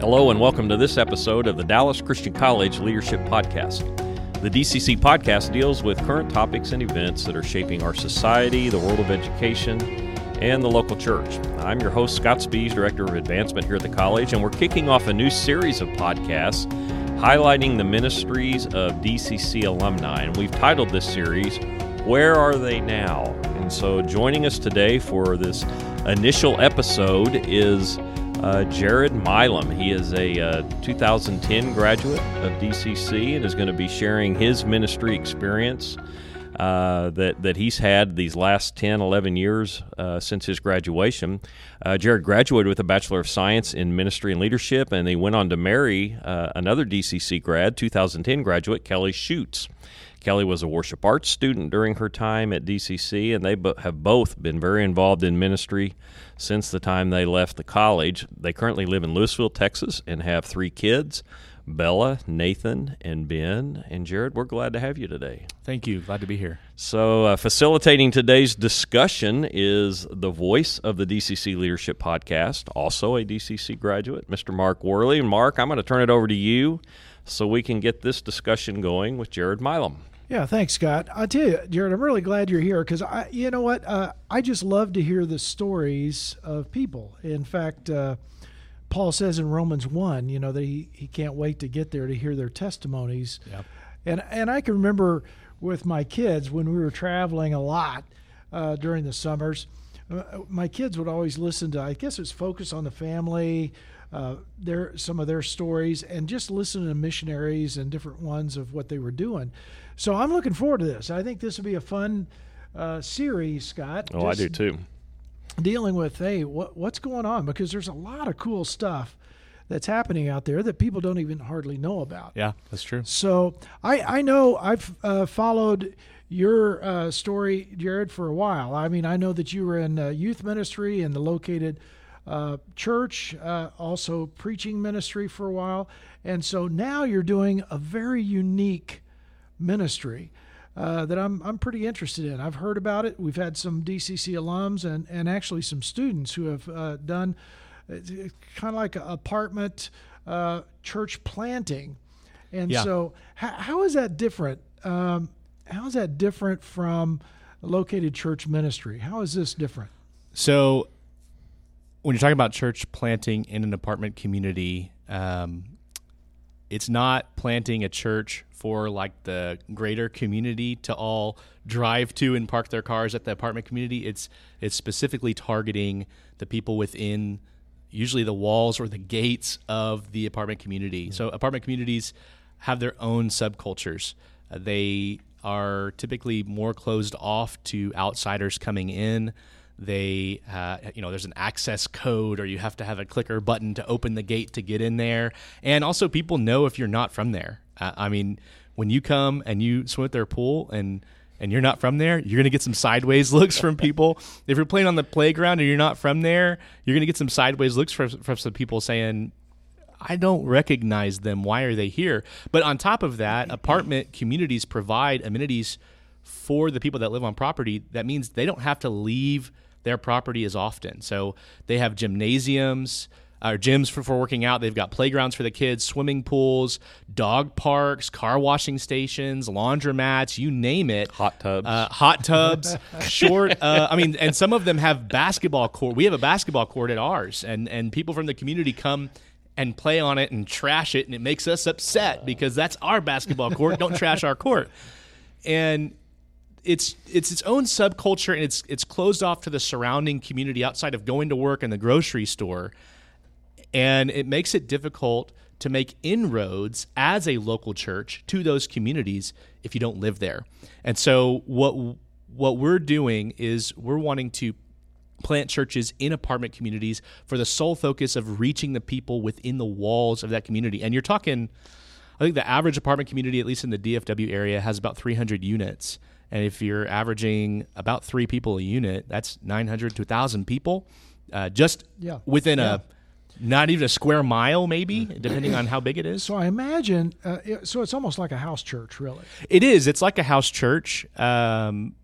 Hello, and welcome to this episode of the Dallas Christian College Leadership Podcast. The DCC podcast deals with current topics and events that are shaping our society, the world of education, and the local church. I'm your host, Scott Spees, Director of Advancement here at the college, and we're kicking off a new series of podcasts highlighting the ministries of DCC alumni. And we've titled this series, Where Are They Now? And so joining us today for this initial episode is uh, Jared Milam. He is a uh, 2010 graduate of DCC and is going to be sharing his ministry experience uh, that, that he's had these last 10, 11 years uh, since his graduation. Uh, Jared graduated with a Bachelor of Science in Ministry and Leadership, and he went on to marry uh, another DCC grad, 2010 graduate, Kelly Schutz. Kelly was a worship arts student during her time at DCC, and they have both been very involved in ministry since the time they left the college. They currently live in Lewisville, Texas, and have three kids. Bella, Nathan, and Ben. And Jared, we're glad to have you today. Thank you. Glad to be here. So, uh, facilitating today's discussion is the voice of the DCC Leadership Podcast, also a DCC graduate, Mr. Mark Worley. And Mark, I'm going to turn it over to you so we can get this discussion going with Jared Milam. Yeah, thanks, Scott. I tell you, Jared, I'm really glad you're here because I, you know what, uh, I just love to hear the stories of people. In fact, uh, Paul says in Romans one, you know that he, he can't wait to get there to hear their testimonies. Yep. And and I can remember with my kids when we were traveling a lot uh, during the summers, uh, my kids would always listen to. I guess it's focus on the family. Uh, their some of their stories and just listen to missionaries and different ones of what they were doing. So I'm looking forward to this. I think this will be a fun uh, series, Scott. Oh, I do too. Dealing with hey, what what's going on because there's a lot of cool stuff that's happening out there that people don't even hardly know about. Yeah, that's true. So I I know I've uh, followed your uh, story, Jared, for a while. I mean, I know that you were in uh, youth ministry and the located uh, church, uh, also preaching ministry for a while, and so now you're doing a very unique ministry uh, that I'm, I'm pretty interested in. I've heard about it. We've had some DCC alums and, and actually some students who have uh, done uh, kind of like apartment uh, church planting. And yeah. so, how, how is that different? Um, how is that different from located church ministry? How is this different? So, when you're talking about church planting in an apartment community, um, it's not planting a church for like the greater community to all drive to and park their cars at the apartment community. It's it's specifically targeting the people within usually the walls or the gates of the apartment community. Mm-hmm. So apartment communities have their own subcultures. Uh, they are typically more closed off to outsiders coming in they uh, you know there's an access code or you have to have a clicker button to open the gate to get in there and also people know if you're not from there uh, i mean when you come and you swim at their pool and and you're not from there, you're going to get some sideways looks from people. if you're playing on the playground and you're not from there, you're going to get some sideways looks from, from some people saying, I don't recognize them. Why are they here? But on top of that, apartment communities provide amenities for the people that live on property. That means they don't have to leave their property as often. So they have gymnasiums, or gyms for, for working out. They've got playgrounds for the kids, swimming pools, dog parks, car washing stations, laundromats, you name it. Hot tubs. Uh, hot tubs, short. Uh, I mean, and some of them have basketball court. We have a basketball court at ours, and, and people from the community come and play on it and trash it, and it makes us upset because that's our basketball court. Don't trash our court. And it's it's its own subculture and it's it's closed off to the surrounding community outside of going to work in the grocery store and it makes it difficult to make inroads as a local church to those communities if you don't live there. And so what what we're doing is we're wanting to plant churches in apartment communities for the sole focus of reaching the people within the walls of that community. And you're talking I think the average apartment community at least in the DFW area has about 300 units. And if you're averaging about 3 people a unit, that's 900 to 1000 people uh, just yeah. within yeah. a not even a square mile, maybe, depending on how big it is. So I imagine, uh, it, so it's almost like a house church, really. It is. It's like a house church. Um,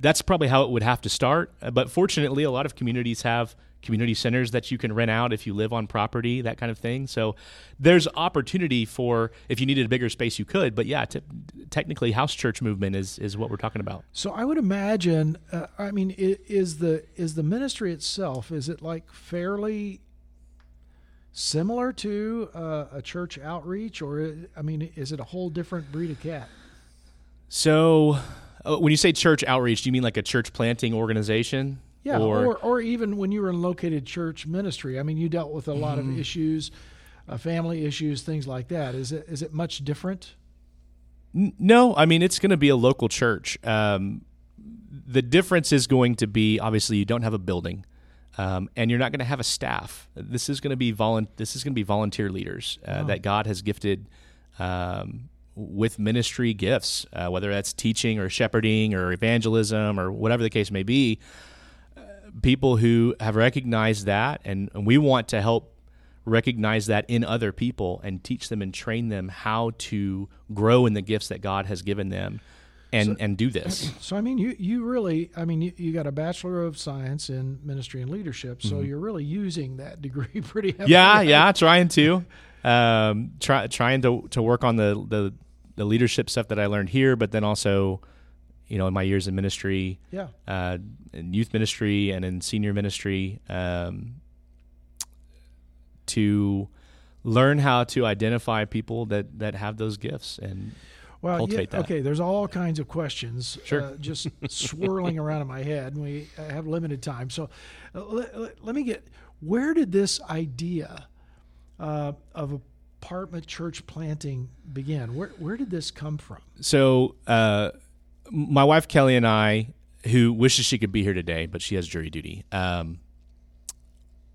that's probably how it would have to start. Uh, but fortunately, a lot of communities have community centers that you can rent out if you live on property, that kind of thing. So there's opportunity for if you needed a bigger space, you could. But yeah, t- technically, house church movement is is what we're talking about. So I would imagine. Uh, I mean, is the is the ministry itself is it like fairly similar to uh, a church outreach, or I mean, is it a whole different breed of cat? So, uh, when you say church outreach, do you mean like a church planting organization? Yeah, or, or, or even when you were in located church ministry. I mean, you dealt with a lot mm-hmm. of issues, uh, family issues, things like that. Is it is it much different? No, I mean it's going to be a local church. Um, the difference is going to be obviously you don't have a building, um, and you're not going to have a staff. This is going to be volu- This is going to be volunteer leaders uh, wow. that God has gifted um, with ministry gifts, uh, whether that's teaching or shepherding or evangelism or whatever the case may be people who have recognized that, and, and we want to help recognize that in other people and teach them and train them how to grow in the gifts that God has given them and so, and do this. So I mean you you really I mean you, you got a bachelor of science in ministry and leadership so mm-hmm. you're really using that degree pretty heavily. Yeah, yeah, trying to um try, trying to to work on the the the leadership stuff that I learned here but then also you know, in my years in ministry, yeah, uh, in youth ministry and in senior ministry, um, to learn how to identify people that that have those gifts and well, cultivate yeah, that. Okay, there's all kinds of questions sure. uh, just swirling around in my head, and we have limited time. So, uh, let, let, me get where did this idea uh, of apartment church planting begin? Where where did this come from? So uh, my wife Kelly and I, who wishes she could be here today, but she has jury duty. Um,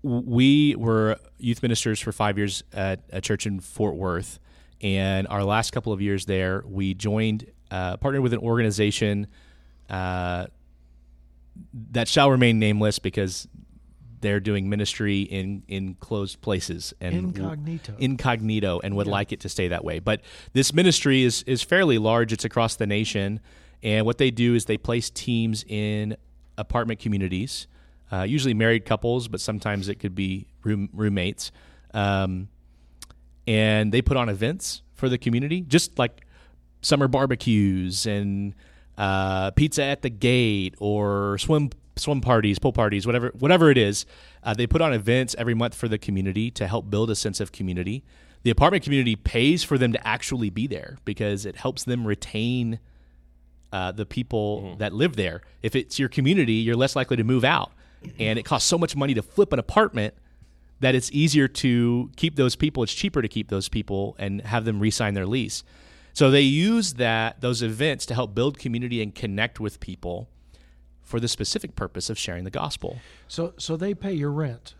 we were youth ministers for five years at a church in Fort Worth, and our last couple of years there, we joined, uh, partnered with an organization uh, that shall remain nameless because they're doing ministry in in closed places and incognito w- incognito and would yeah. like it to stay that way but this ministry is is fairly large it's across the nation and what they do is they place teams in apartment communities, uh, usually married couples, but sometimes it could be room, roommates. Um, and they put on events for the community, just like summer barbecues and uh, pizza at the gate or swim swim parties, pool parties, whatever whatever it is. Uh, they put on events every month for the community to help build a sense of community. The apartment community pays for them to actually be there because it helps them retain uh, the people mm-hmm. that live there. If it's your community, you're less likely to move out. And it costs so much money to flip an apartment that it's easier to keep those people. It's cheaper to keep those people and have them re-sign their lease. So they use that those events to help build community and connect with people for the specific purpose of sharing the gospel. So so they pay your rent.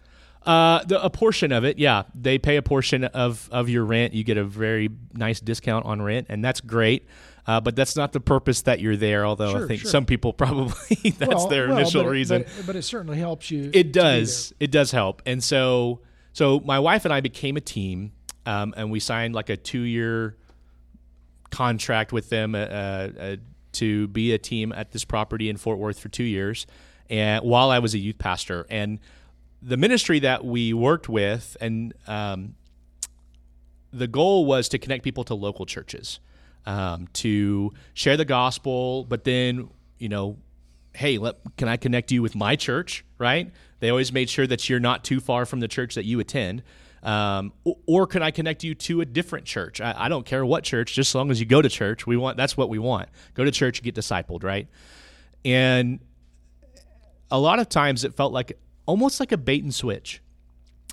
Uh, the, a portion of it, yeah, they pay a portion of of your rent. You get a very nice discount on rent, and that's great. Uh, but that's not the purpose that you're there. Although sure, I think sure. some people probably that's well, their well, initial but reason. It, but, but, it certainly helps you. It does. It does help. And so, so my wife and I became a team, um, and we signed like a two year contract with them uh, uh, to be a team at this property in Fort Worth for two years, and while I was a youth pastor, and the ministry that we worked with, and um, the goal was to connect people to local churches um, to share the gospel, but then, you know, hey, let, can I connect you with my church, right? They always made sure that you're not too far from the church that you attend. Um, or, or, can I connect you to a different church? I, I, don't care what church, just as long as you go to church. We want that's what we want. Go to church get discipled, right? And a lot of times it felt like almost like a bait and switch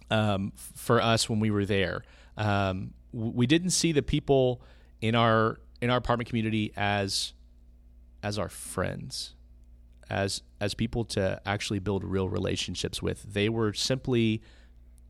um, for us when we were there. Um, we didn't see the people in our in our apartment community as as our friends as as people to actually build real relationships with. They were simply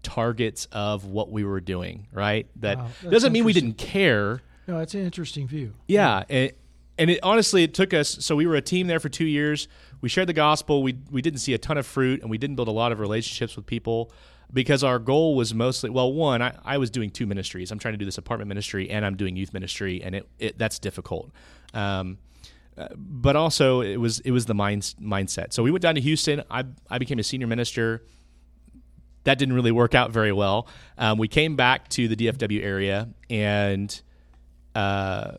targets of what we were doing right? That wow, doesn't mean we didn't care. No it's an interesting view. Yeah, yeah. And, and it honestly it took us so we were a team there for two years. We shared the gospel. We we didn't see a ton of fruit and we didn't build a lot of relationships with people because our goal was mostly well one I, I was doing two ministries. I'm trying to do this apartment ministry and i'm doing youth ministry and it, it that's difficult. Um, uh, but also it was it was the mind, mindset. So we went down to houston. I, I became a senior minister. That didn't really work out very well. Um, we came back to the DFW area, and uh,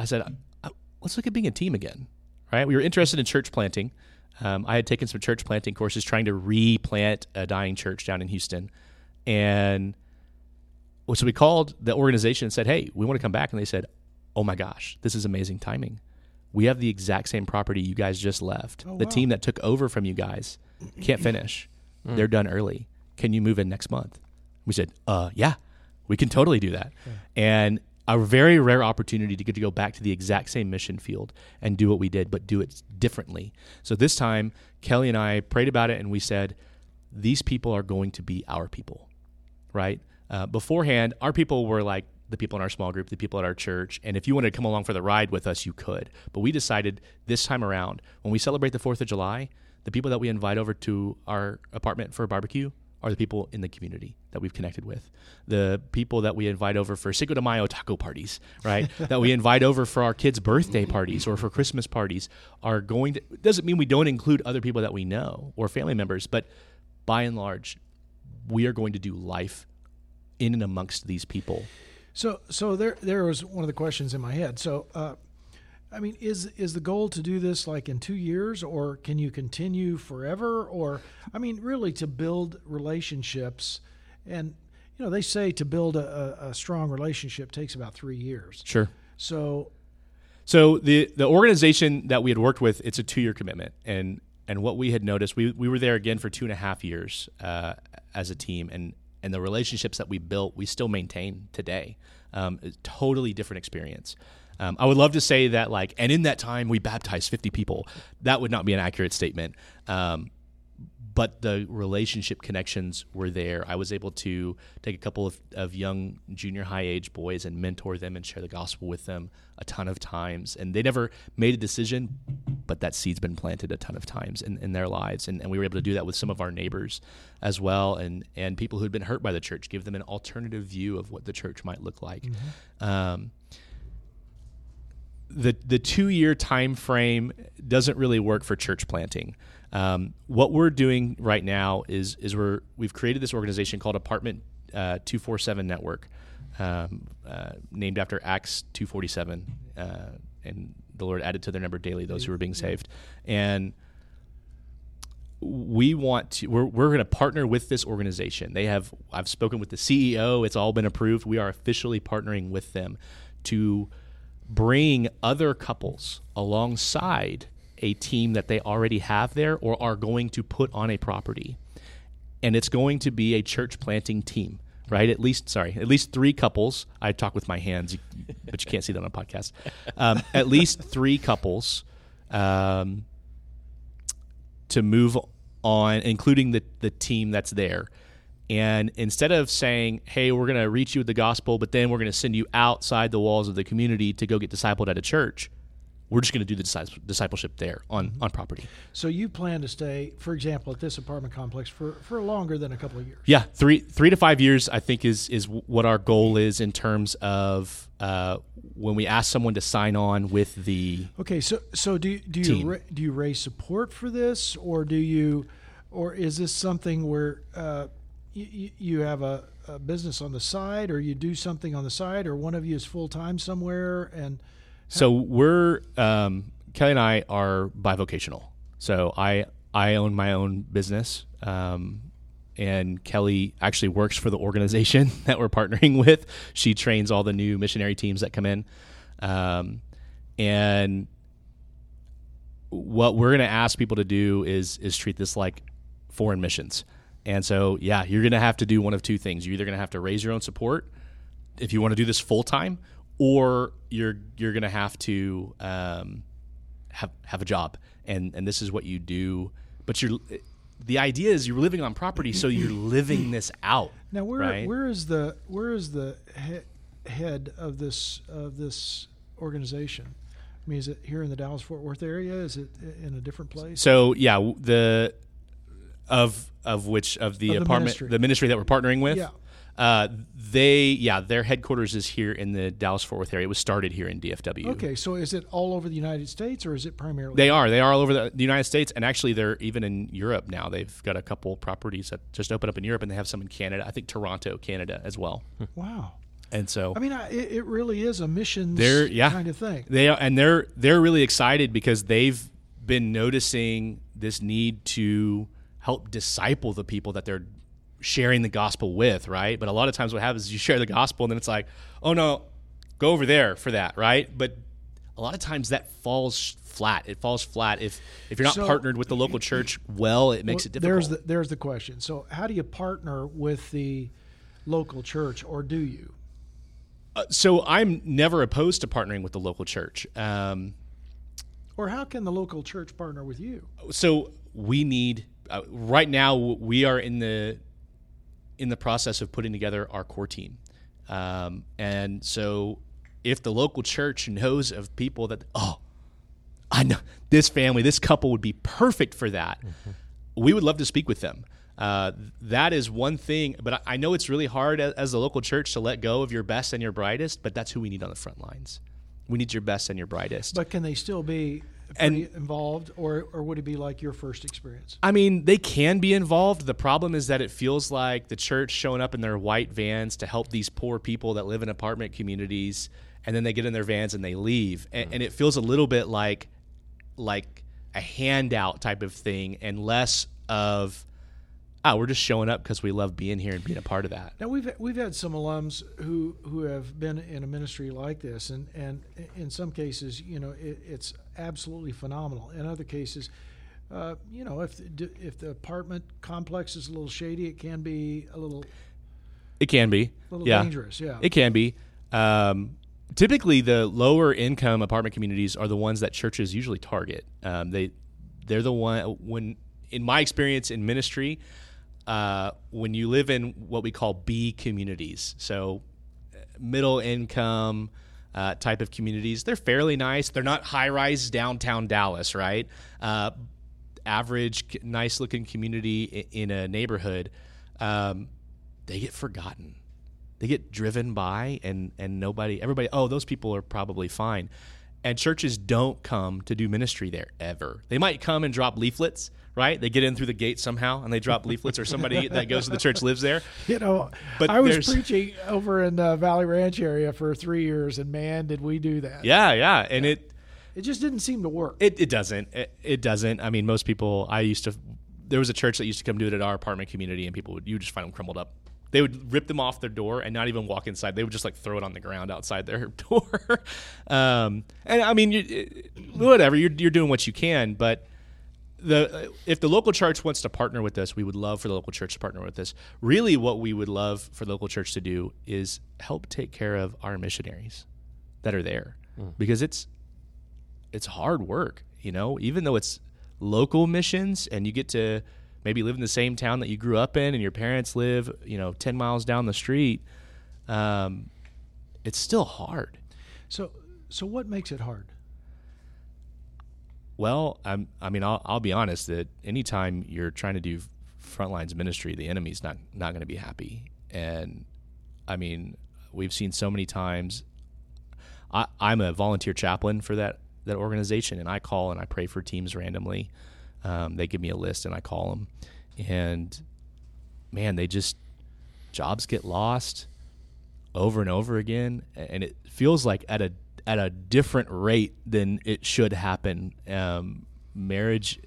I said, uh, "Let's look at being a team again." Right? We were interested in church planting. Um, I had taken some church planting courses, trying to replant a dying church down in Houston, and so we called the organization and said, "Hey, we want to come back." And they said, "Oh my gosh, this is amazing timing. We have the exact same property you guys just left. Oh, the wow. team that took over from you guys can't finish. They're done early. Can you move in next month?" We said, "Uh, yeah, we can totally do that." And a very rare opportunity to get to go back to the exact same mission field and do what we did, but do it differently. So this time, Kelly and I prayed about it, and we said, "These people are going to be our people." right? Uh, beforehand, our people were like the people in our small group, the people at our church, and if you wanted to come along for the ride with us, you could. But we decided this time around, when we celebrate the Fourth of July, the people that we invite over to our apartment for a barbecue are the people in the community that we've connected with. The people that we invite over for Cinco de Mayo taco parties, right? that we invite over for our kids' birthday parties or for Christmas parties are going to doesn't mean we don't include other people that we know or family members, but by and large, we are going to do life in and amongst these people. So, so there, there was one of the questions in my head. So, uh, I mean, is is the goal to do this like in two years, or can you continue forever? Or, I mean, really to build relationships, and you know, they say to build a, a, strong relationship takes about three years. Sure. So, So the the organization that we had worked with, it's a two year commitment, and and what we had noticed, we we were there again for two and a half years uh, as a team, and and the relationships that we built, we still maintain today. Um, totally different experience. Um, I would love to say that like, and in that time we baptized fifty people. That would not be an accurate statement. Um, but the relationship connections were there. I was able to take a couple of, of young junior high age boys and mentor them and share the gospel with them a ton of times. And they never made a decision, but that seed's been planted a ton of times in, in their lives. And, and we were able to do that with some of our neighbors as well and, and people who had been hurt by the church, give them an alternative view of what the church might look like. Um, the the two year time frame doesn't really work for church planting. Um, what we're doing right now is is we're we've created this organization called Apartment uh, Two Four Seven Network, um, uh, named after Acts two forty seven, uh, and the Lord added to their number daily those who were being saved, and we want to we're, we're going to partner with this organization. They have i've spoken with the ceo it's all been approved. We are officially partnering with them to bring other couples alongside a team that they already have there or are going to put on a property. And it's going to be a church planting team right? At least sorry at least three couples. I talk with my hands but you can't see that on a podcast. Um, at least three couples um, to move on, including the, the team that's there. And instead of saying, hey, we're going to reach you with the gospel, but then we're going to send you outside the walls of the community to go get discipled at a church, we're just going to do the discipleship there on, on property. so you plan to stay, for example, at this apartment complex for for longer than a couple of years. Yeah, three three to five years, I think, is is what our goal is in terms of uh, when we ask someone to sign on with the Okay, so so do you, do you Team. ra- do you raise support for this, or do you, or is this something where uh, you, you have a, a business on the side, or you do something on the side, or one of you is full time somewhere, and So we're um, Kelly and I are bivocational. So I I own my own business, um, and Kelly actually works for the organization that we're partnering with. She trains all the new missionary teams that come in, um, and what we're going to ask people to do is is treat this like foreign missions. And so, yeah, you're going to have to do one of two things. You're either going to have to raise your own support if you want to do this full time, or you're you're going to have to um, have have a job, and and this is what you do. But you're the idea is you're living on property, so you're living this out. now where right? where is the where is the he, head of this of this organization? I mean, is it here in the Dallas Fort Worth area? Is it in a different place? So yeah, the of of which of the Of the apartment ministry. the ministry that we're partnering with. Yeah. Uh, they, yeah, their headquarters is here in the Dallas Fort Worth area. It was started here in DFW. Okay, so is it all over the United States or is it primarily? They are. They are all over the, the United States, and actually, they're even in Europe now. They've got a couple properties that just opened up in Europe, and they have some in Canada. I think Toronto, Canada, as well. Wow. And so, I mean, I, it, really is a missions They're- yeah. kind of thing. They are, and they're they're really excited because they've been noticing this need to help disciple the people that they're sharing the gospel with, right? But a lot of times, what happens is you share the gospel, and then it's like, oh no, go over there for that, right? But a lot of times that falls flat. It falls flat if if you're not So- partnered with the local church well. It makes Well, it difficult. There's the there's the question. So, how do you partner with the local church, or do you? Uh, so I'm never opposed to partnering with the local church. Um, Or how can the local church partner with you? so we need uh, right now we are in the in the process of putting together our core team. Um, and so if the local church knows of people that oh i know this family this couple would be perfect for that we would love to speak with them. Uh, that is one thing but I, I know it's really hard as, as a local church to let go of your best and your brightest but that's who we need on the front lines. We need your best and your brightest. But can they still be And- involved, or or would it be like your first experience? I mean, they can be involved. The problem is that it feels like the church showing up in their white vans to help these poor people that live in apartment communities, and then they get in their vans and they leave, and, mm-hmm. and it feels a little bit like like a handout type of thing, and less of oh, we're just showing up because we love being here and being a part of that. Now we've we've had some alums who who have been in a ministry like this, and and in some cases, you know, it, it's absolutely phenomenal. In other cases, uh, you know, if the, if the apartment complex is a little shady, it can be a little It can be, little yeah, dangerous. Yeah. It can be. Um, typically, the lower income apartment communities are the ones that churches usually target. Um, they they're the one when, in my experience in ministry, uh, when you live in what we call B communities, so uh, middle income uh, type of communities, they're fairly nice. They're not high rise downtown Dallas, right? Uh, average, nice looking community in a neighborhood. Um, they get forgotten they get driven by and and nobody everybody oh those people are probably fine and churches don't come to do ministry there ever they might come and drop leaflets right they get in through the gate somehow and they drop leaflets or somebody that goes to the church lives there You know, But I was there's- preaching over in the Valley Ranch area for three years, and man, did we do that! yeah yeah and it It just didn't seem to work. It, it doesn't. It, it doesn't. I mean, most people. I used to. There was a church that used to come do it at our apartment community, and people would. You would just find them crumbled up. They would rip them off their door and not even walk inside. They would just like throw it on the ground outside their door. um, and I mean, you, whatever. You're you're doing what you can, but the if the local church wants to partner with us, we would love for the local church to partner with us. Really, what we would love for the local church to do is help take care of our missionaries that are there, because it's it's hard work, you know, even though it's local missions and you get to maybe live in the same town that you grew up in and your parents live, you know, 10 miles down the street. Um, it's still hard. So, so what makes it hard? Well, I'm, I mean, I'll, I'll be honest that anytime you're trying to do frontlines ministry, the enemy's not, not going to be happy. And I mean, we've seen so many times. I, I'm a volunteer chaplain for that that organization, and I call and I pray for teams randomly. Um, they give me a list, and I call them, and man, they just jobs get lost over and over again, and it feels like at a at a different rate than it should happen. Um, marriage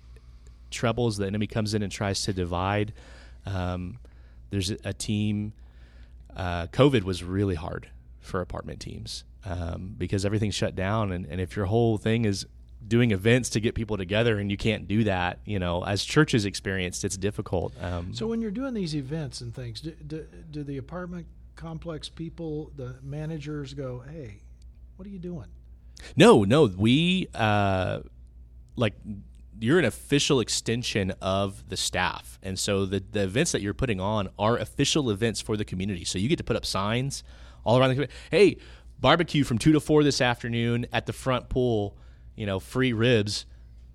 troubles, the enemy comes in and tries to divide. Um, there's a, a team. Uh, COVID was really hard for apartment teams um, because everything's shut down, and, and if your whole thing is doing events to get people together and you can't do that, you know, as churches experienced, it's difficult. Um, So when you're doing these events and things, do, do, do the apartment complex people, the managers, go, "Hey, what are you doing?" No, no, we uh, like you're an official extension of the staff, and so the the events that you're putting on are official events for the community. So you get to put up signs all around the community. Hey, barbecue from two to four this afternoon at the front pool. You know, free ribs.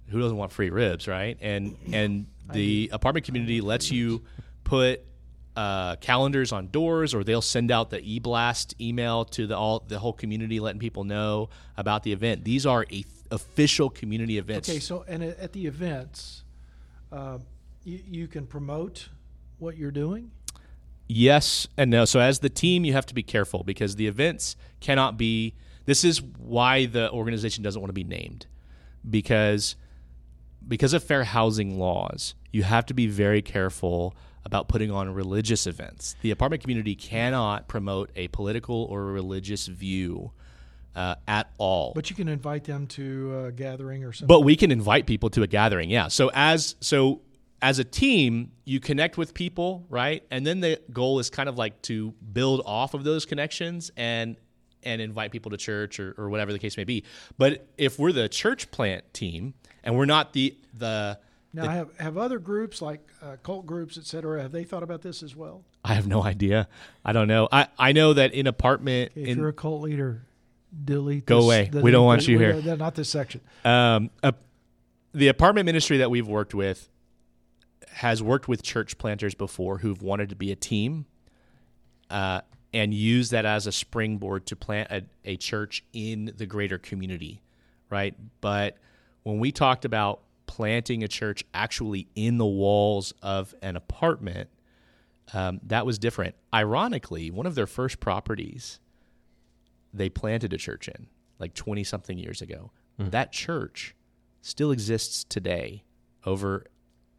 Who doesn't want free ribs, right? And and the apartment community lets you put uh, calendars on doors, or they'll send out the e-blast email to the all the whole community, letting people know about the event. These are a, official community events. Okay, so and at the events, uh, you, you can promote what you're doing. Yes and no. So as the team, you have to be careful because the events cannot be. This is why the organization doesn't want to be named, because because of fair housing laws, you have to be very careful about putting on religious events. The apartment community cannot promote a political or religious view uh, at all. But you can invite them to a gathering or something. But we can invite people to a gathering, yeah. So as so as a team, you connect with people, right? And then the goal is kind of like to build off of those connections and and invite people to church or, or whatever the case may be. But if we're the church plant team and we're not the the now, the, have have other groups like uh, cult groups, et cetera, have they thought about this as well? I have no idea. I don't know. I, I know that in apartment, if in, you're a cult leader, delete. Go this, away. The, we don't want the, you we, here. Not this section. Um, a, the apartment ministry that we've worked with has worked with church planters before who've wanted to be a team, uh, and use that as a springboard to plant a, a church in the greater community, right? But when we talked about planting a church actually in the walls of an apartment, um, that was different. Ironically, one of their first properties they planted a church in like 20 something years ago. Mm. That church still exists today over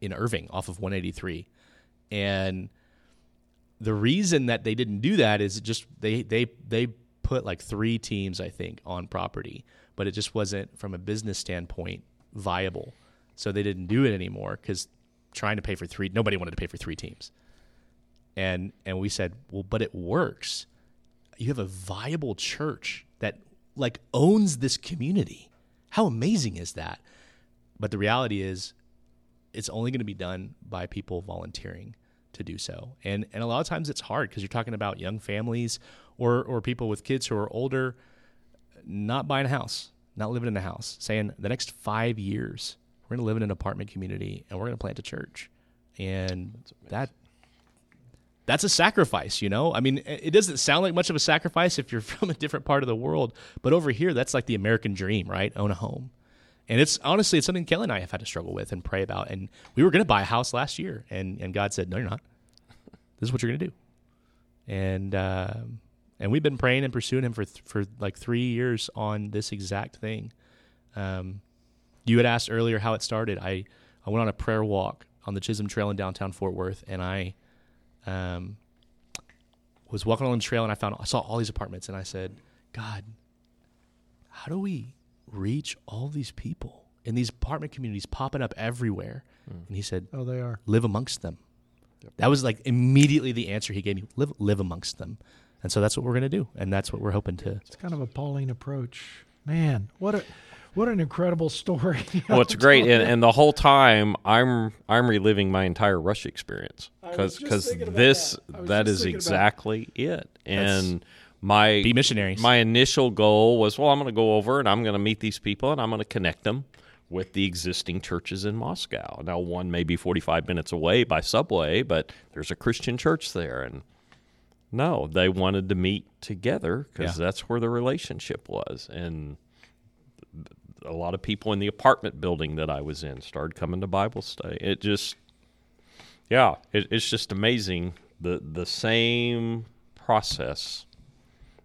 in Irving off of 183. And the reason that they didn't do that is just they they they put like three teams I think on property, but it just wasn't from a business standpoint viable. So they didn't do it anymore cuz trying to pay for three nobody wanted to pay for three teams. And and we said, "Well, but it works. You have a viable church that like owns this community. How amazing is that?" But the reality is it's only going to be done by people volunteering to do so. And and a lot of times it's hard because you're talking about young families or or people with kids who are older not buying a house, not living in a house, saying the next 5 years we're going to live in an apartment community and we're going to plant a church. And that that's a sacrifice, you know? I mean, it doesn't sound like much of a sacrifice if you're from a different part of the world, but over here that's like the American dream, right? Own a home. And it's honestly, it's something Kelly and I have had to struggle with and pray about. And we were going to buy a house last year, and, and God said, No, you're not. This is what you're going to do. And uh, and we've been praying and pursuing Him for th- for like three years on this exact thing. Um, you had asked earlier how it started. I I went on a prayer walk on the Chisholm Trail in downtown Fort Worth, and I um, was walking on the trail, and I found I saw all these apartments, and I said, God, how do we reach all these people in these apartment communities popping up everywhere? Mm. And he said, Oh, they are. Live amongst them. Yep. That was like immediately the answer he gave me. Live live amongst them. And so that's what we're going to do, and that's what we're hoping to. It's kind of a Pauline approach, man. What a what an incredible story! well, it's great, and, and, the whole time I'm I'm reliving my entire Rush experience because because this that, that is exactly it, and. That's, my be missionaries. My initial goal was, well, I'm going to go over and I'm going to meet these people and I'm going to connect them with the existing churches in Moscow. Now, one may be 45 minutes away by subway, but there's a Christian church there, and no, they wanted to meet together because yeah. that's where the relationship was, and a lot of people in the apartment building that I was in started coming to Bible study. It just, yeah, it, it's just amazing the the same process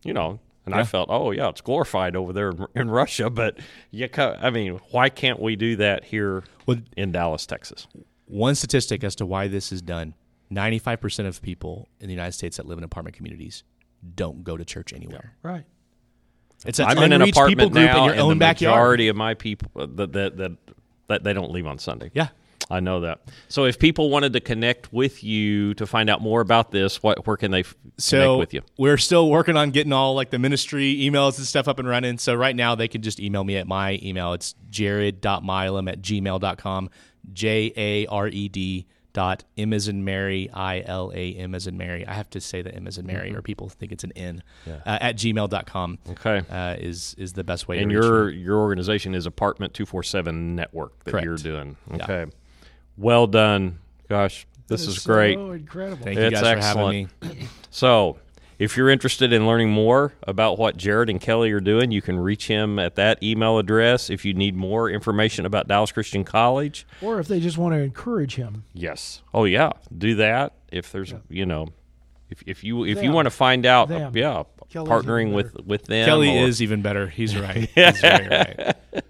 you know, and yeah. I felt, oh yeah, it's glorified over there in Russia, but you, I mean, why can't we do that here well, in Dallas, Texas? One statistic as to why this is done: ninety-five percent of people in the United States that live in apartment communities don't go to church anywhere. Yeah. Right. It's an I'm in an apartment now, in your own the backyard. majority of my people that, that that that they don't leave on Sunday. Yeah, I know that. So if people wanted to connect with you to find out more about this, what where can they f- so connect with you? We're still working on getting all like the ministry emails and stuff up and running. So right now they can just email me at my email. It's jared.milam at gmail.com. J A R E D dot M as in Mary, I L A M as in Mary. I have to say the M as in Mary, mm-hmm. or people think it's an N. Yeah. Uh, at gmail.com. Okay. Uh, is is the best way. And your your organization is Apartment Two Four Seven Network that Correct. you're doing. Okay. Yeah. Well done. Gosh, This is, so great. incredible. Thank you It's guys excellent. for having me. So, if you're interested in learning more about what Jared and Kelly are doing, you can reach him at that email address. If you need more information about Dallas Christian College, Or if they just want to encourage him. yes. Oh yeah, do that. If there's, you know, if, if you if you want to find out, Them. yeah, Kelly's partnering with with them. Kelly or- is even better. He's right. He's very right.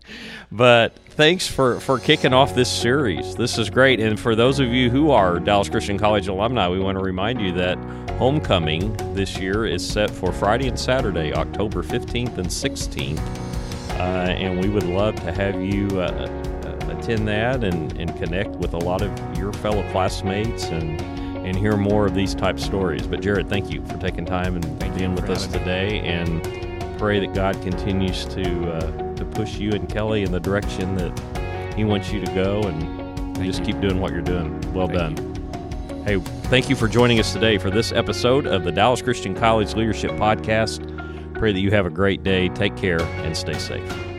But thanks for, for kicking off this series. This is great. And for those of you who are Dallas Christian College alumni, we want to remind you that homecoming this year is set for Friday and Saturday, October 15th and 16th. Uh, and we would love to have you uh, uh, attend that and, and connect with a lot of your fellow classmates and, and hear more of these type stories. But Jared, thank you for taking time and Thank being with us having me. today. And pray that God continues to uh, to push you and Kelly in the direction that He wants you to go, and Thank just you. keep doing what you're doing. Well Thank done. Hey, thank you for joining us today for this episode of the Dallas Christian College Leadership Podcast. Pray that you have a great day. Take care and stay safe.